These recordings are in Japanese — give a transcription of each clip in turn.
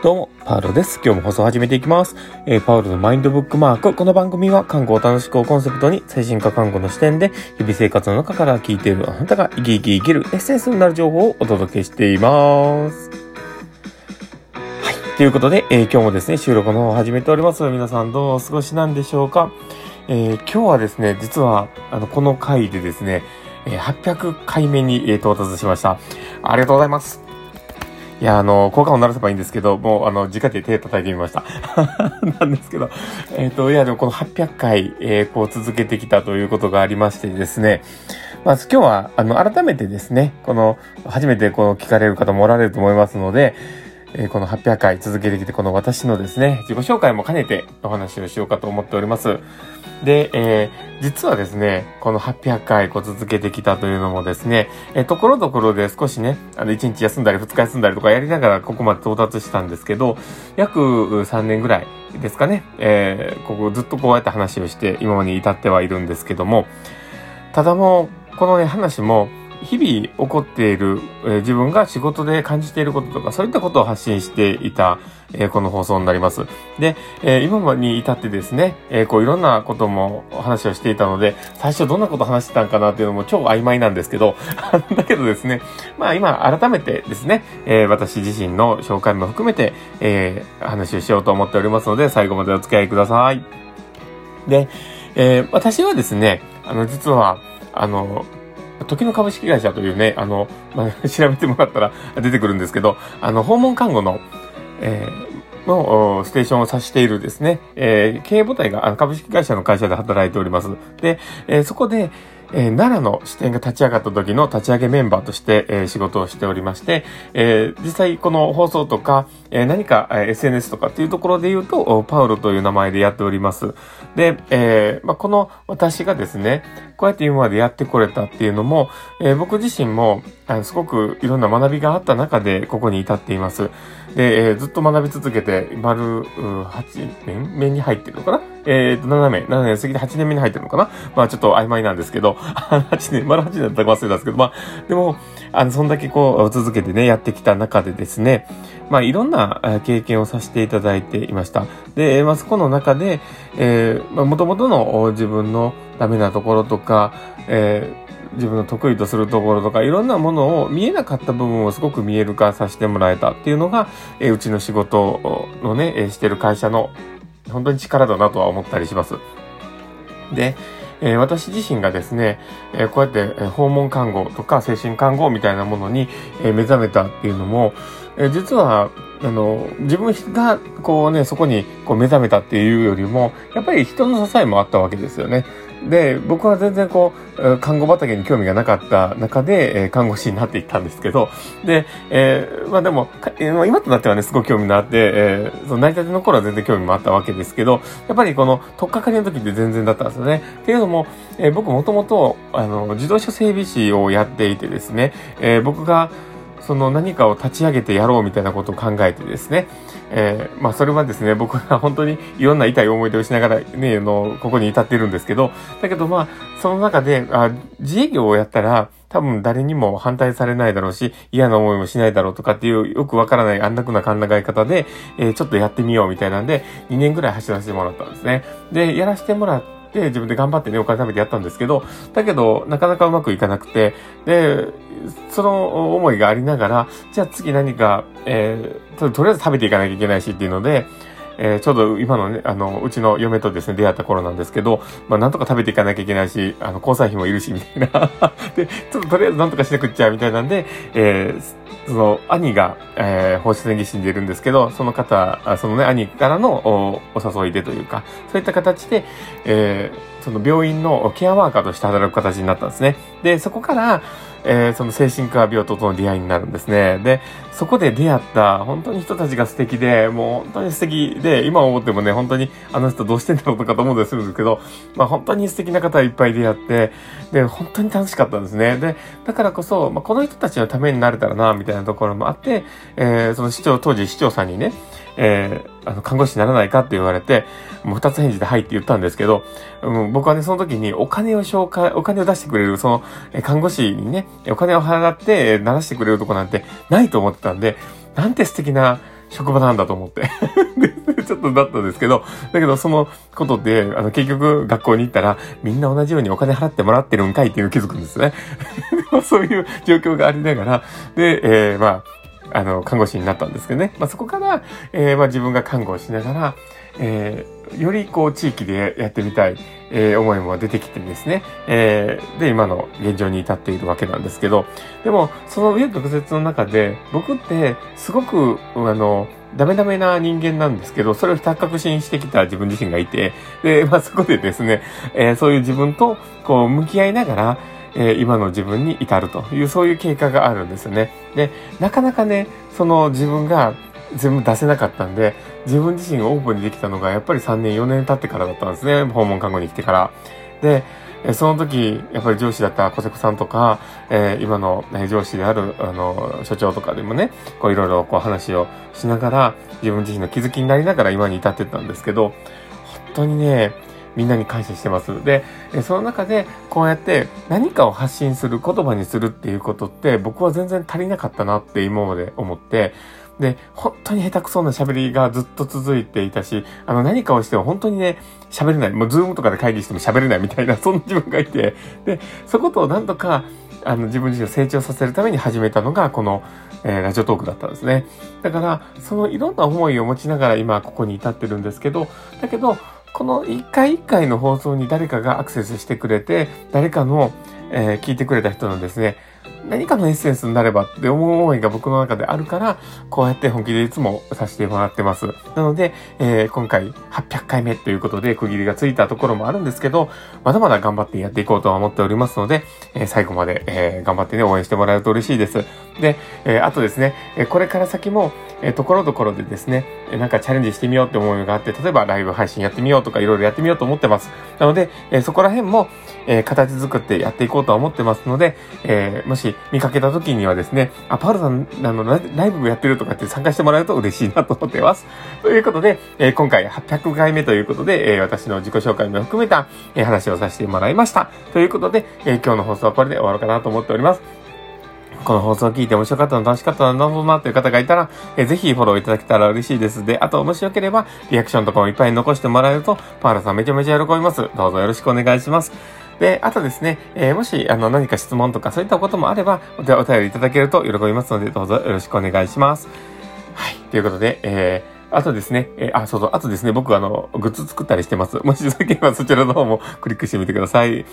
どうも、パウロです。今日も放送を始めていきます。えー、パウロのマインドブックマーク。この番組は、看護を楽しくをコンセプトに、精神科看護の視点で、日々生活の中から聞いているあなたが生き生き生きるエッセンスになる情報をお届けしています。はい。ということで、えー、今日もですね、収録の方を始めております。皆さんどうお過ごしなんでしょうかえー、今日はですね、実は、あの、この回でですね、800回目に到達しました。ありがとうございます。いや、あの、効果音鳴らせばいいんですけど、もう、あの、直で手叩いてみました。なんですけど、えっ、ー、と、いや、でもこの800回、えー、こう続けてきたということがありましてですね、まず今日は、あの、改めてですね、この、初めてこの聞かれる方もおられると思いますので、え、この800回続けてきて、この私のですね、自己紹介も兼ねてお話をしようかと思っております。で、えー、実はですね、この800回こう続けてきたというのもですね、えー、ところどころで少しね、あの、1日休んだり2日休んだりとかやりながらここまで到達したんですけど、約3年ぐらいですかね、えー、ここずっとこうやって話をして今まで至ってはいるんですけども、ただもう、このね、話も、日々起こっている、えー、自分が仕事で感じていることとか、そういったことを発信していた、えー、この放送になります。で、えー、今に至ってですね、えこういろんなことも話をしていたので、最初どんなこと話してたんかなっていうのも超曖昧なんですけど、だけどですね、まあ今改めてですね、え私自身の紹介も含めて、え話をしようと思っておりますので、最後までお付き合いください。で、え私はですね、あの、実は、あの、時の株式会社というね、あの、まあ、調べてもらったら出てくるんですけど、あの、訪問看護の、えー、のステーションを指しているですね、えー、経営母体があの株式会社の会社で働いております。で、えー、そこで、えー、奈良の支店が立ち上がった時の立ち上げメンバーとして、えー、仕事をしておりまして、えー、実際この放送とか、えー、何か、えー、SNS とかっていうところで言うと、パウロという名前でやっております。で、えーまあ、この私がですね、こうやって今までやってこれたっていうのも、えー、僕自身もあすごくいろんな学びがあった中でここに至っています。で、えー、ずっと学び続けて、丸8年？目に入ってるのかな？えっ、ー、と、7年、7年過ぎて8年目に入ってるのかな？まあちょっと曖昧なんですけど、8年、丸8年だったか忘れたんですけど、まあ、でも、あの、そんだけこう、続けてね、やってきた中でですね、まあいろんな経験をさせていただいていました。で、まあそこの中で、えー、まあ元々の自分のダメなところとか、えー自分の得意とするところとか、いろんなものを見えなかった部分をすごく見える化させてもらえたっていうのが、え、うちの仕事のね、え、してる会社の本当に力だなとは思ったりします。で、え、私自身がですね、え、こうやって、訪問看護とか精神看護みたいなものに、え、目覚めたっていうのも、え、実は、あの、自分が、こうね、そこにこう目覚めたっていうよりも、やっぱり人の支えもあったわけですよね。で、僕は全然こう、看護畑に興味がなかった中で、え看護師になっていったんですけど、で、えー、まあでも、えー、今となってはね、すごく興味のあって、えー、その成り立ての頃は全然興味もあったわけですけど、やっぱりこの、とっかかりの時って全然だったんですよね。っていうのも、えー、僕もともと、あの、自動車整備士をやっていてですね、え、僕が、その何かを立ち上げてやろうみたいなことを考えてですね、えー、まあそれはですね、僕が本当にいろんな痛い思い出をしながらね、の、ここに至ってるんですけど、だけどまあ、その中で、あ自営業をやったら、多分誰にも反対されないだろうし、嫌な思いもしないだろうとかっていうよくわからない安楽な考え方で、えー、ちょっとやってみようみたいなんで、2年ぐらい走らせてもらったんですね。で、やらせてもらって、自分で頑張ってね、お金貯めてやったんですけど、だけど、なかなかうまくいかなくて、で、その思いがありながら、じゃあ次何か、えー、とりあえず食べていかなきゃいけないしっていうので、えー、ちょうど今のね、あの、うちの嫁とですね、出会った頃なんですけど、まあ、なんとか食べていかなきゃいけないし、あの、交際費もいるし、みたいな。で、ちょっととりあえずなんとかしなくっちゃ、みたいなんで、えー、その、兄が、えー、放出演技師に出るんですけど、その方、そのね、兄からのおお誘いでというか、そういった形で、えー、その病院のケアワーカーとして働く形になったんですね。で、そこから、えー、その精神科病棟との出会いになるんですね。で、そこで出会った本当に人たちが素敵で、もう本当に素敵で、で今思ってもね、本当にあの人どうしてんだろうとかと思ったりするんですけど、まあ本当に素敵な方いっぱい出会って、で、本当に楽しかったんですね。で、だからこそ、まあこの人たちのためになれたらな、みたいなところもあって、えー、その市長、当時市長さんにね、えー、あの、看護師にならないかって言われて、もう二つ返事ではいって言ったんですけど、うん、僕はね、その時にお金を紹介、お金を出してくれる、その、え看護師にね、お金を払って、ならしてくれるとこなんてないと思ってたんで、なんて素敵な職場なんだと思って で、ちょっとだったんですけど、だけどそのことで、あの、結局学校に行ったら、みんな同じようにお金払ってもらってるんかいっていうの気づくんですね。そういう状況がありながら、で、えー、まあ、あの、看護師になったんですけどね。まあ、そこから、えー、まあ、自分が看護をしながら、えー、よりこう、地域でやってみたい、えー、思いも出てきてですね、えー、で、今の現状に至っているわけなんですけど、でも、その上曲折の中で、僕って、すごく、あの、ダメダメな人間なんですけど、それをひた確信してきた自分自身がいて、で、まあ、そこでですね、えー、そういう自分と、こう、向き合いながら、えー、今の自分に至るという、そういう経過があるんですよね。で、なかなかね、その自分が全部出せなかったんで、自分自身がオープンにできたのがやっぱり3年、4年経ってからだったんですね。訪問看護に来てから。で、えその時、やっぱり上司だった小瀬子さんとか、えー、今の、ね、上司である、あの、所長とかでもね、こういろいろこう話をしながら、自分自身の気づきになりながら今に至ってたんですけど、本当にね、みんなに感謝してます。で、その中でこうやって何かを発信する、言葉にするっていうことって僕は全然足りなかったなって今まで思って、で、本当に下手くそな喋りがずっと続いていたし、あの何かをしても本当にね、喋れない。もうズームとかで会議しても喋れないみたいな、そんな自分がいて、で、そことを何とか、あの自分自身を成長させるために始めたのが、この、えー、ラジオトークだったんですね。だから、そのいろんな思いを持ちながら今ここに至ってるんですけど、だけど、この一回一回の放送に誰かがアクセスしてくれて、誰かの、えー、聞いてくれた人のですね、何かのエッセンスになればって思う思いが僕の中であるから、こうやって本気でいつもさせてもらってます。なので、えー、今回800回目ということで区切りがついたところもあるんですけど、まだまだ頑張ってやっていこうとは思っておりますので、えー、最後まで、えー、頑張ってね、応援してもらえると嬉しいです。で、えあとですね、えこれから先も、えところどころでですね、えなんかチャレンジしてみようって思いがあって、例えばライブ配信やってみようとかいろいろやってみようと思ってます。なので、えそこら辺も、え形作ってやっていこうとは思ってますので、えもし見かけた時にはですね、あ、パウルさん、あの、ライブやってるとかって参加してもらえると嬉しいなと思ってます。ということで、え今回800回目ということで、え私の自己紹介も含めた、え話をさせてもらいました。ということで、え今日の放送はこれで終わろうかなと思っております。この放送を聞いて面白かったの楽しかったな、どなという方がいたら、えー、ぜひフォローいただけたら嬉しいです。で、あと、もしよければ、リアクションとかもいっぱい残してもらえると、パーラさんめちゃめちゃ喜びます。どうぞよろしくお願いします。で、あとですね、えー、もし、あの、何か質問とかそういったこともあれば、お便りいただけると喜びますので、どうぞよろしくお願いします。はい。ということで、えー、あとですね、えー、あ、そうそう、あとですね、僕あの、グッズ作ったりしてます。もしよければそちらの方もクリックしてみてください。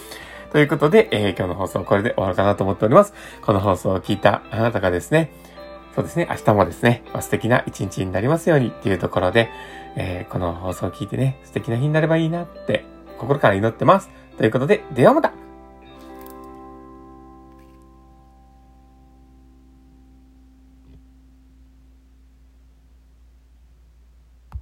ということで、えー、今日の放送はこれで終わるかなと思っております。この放送を聞いたあなたがですね、そうですね、明日もですね、ま素敵な一日になりますようにっていうところで、えー、この放送を聞いてね、素敵な日になればいいなって心から祈ってます。ということで、ではまた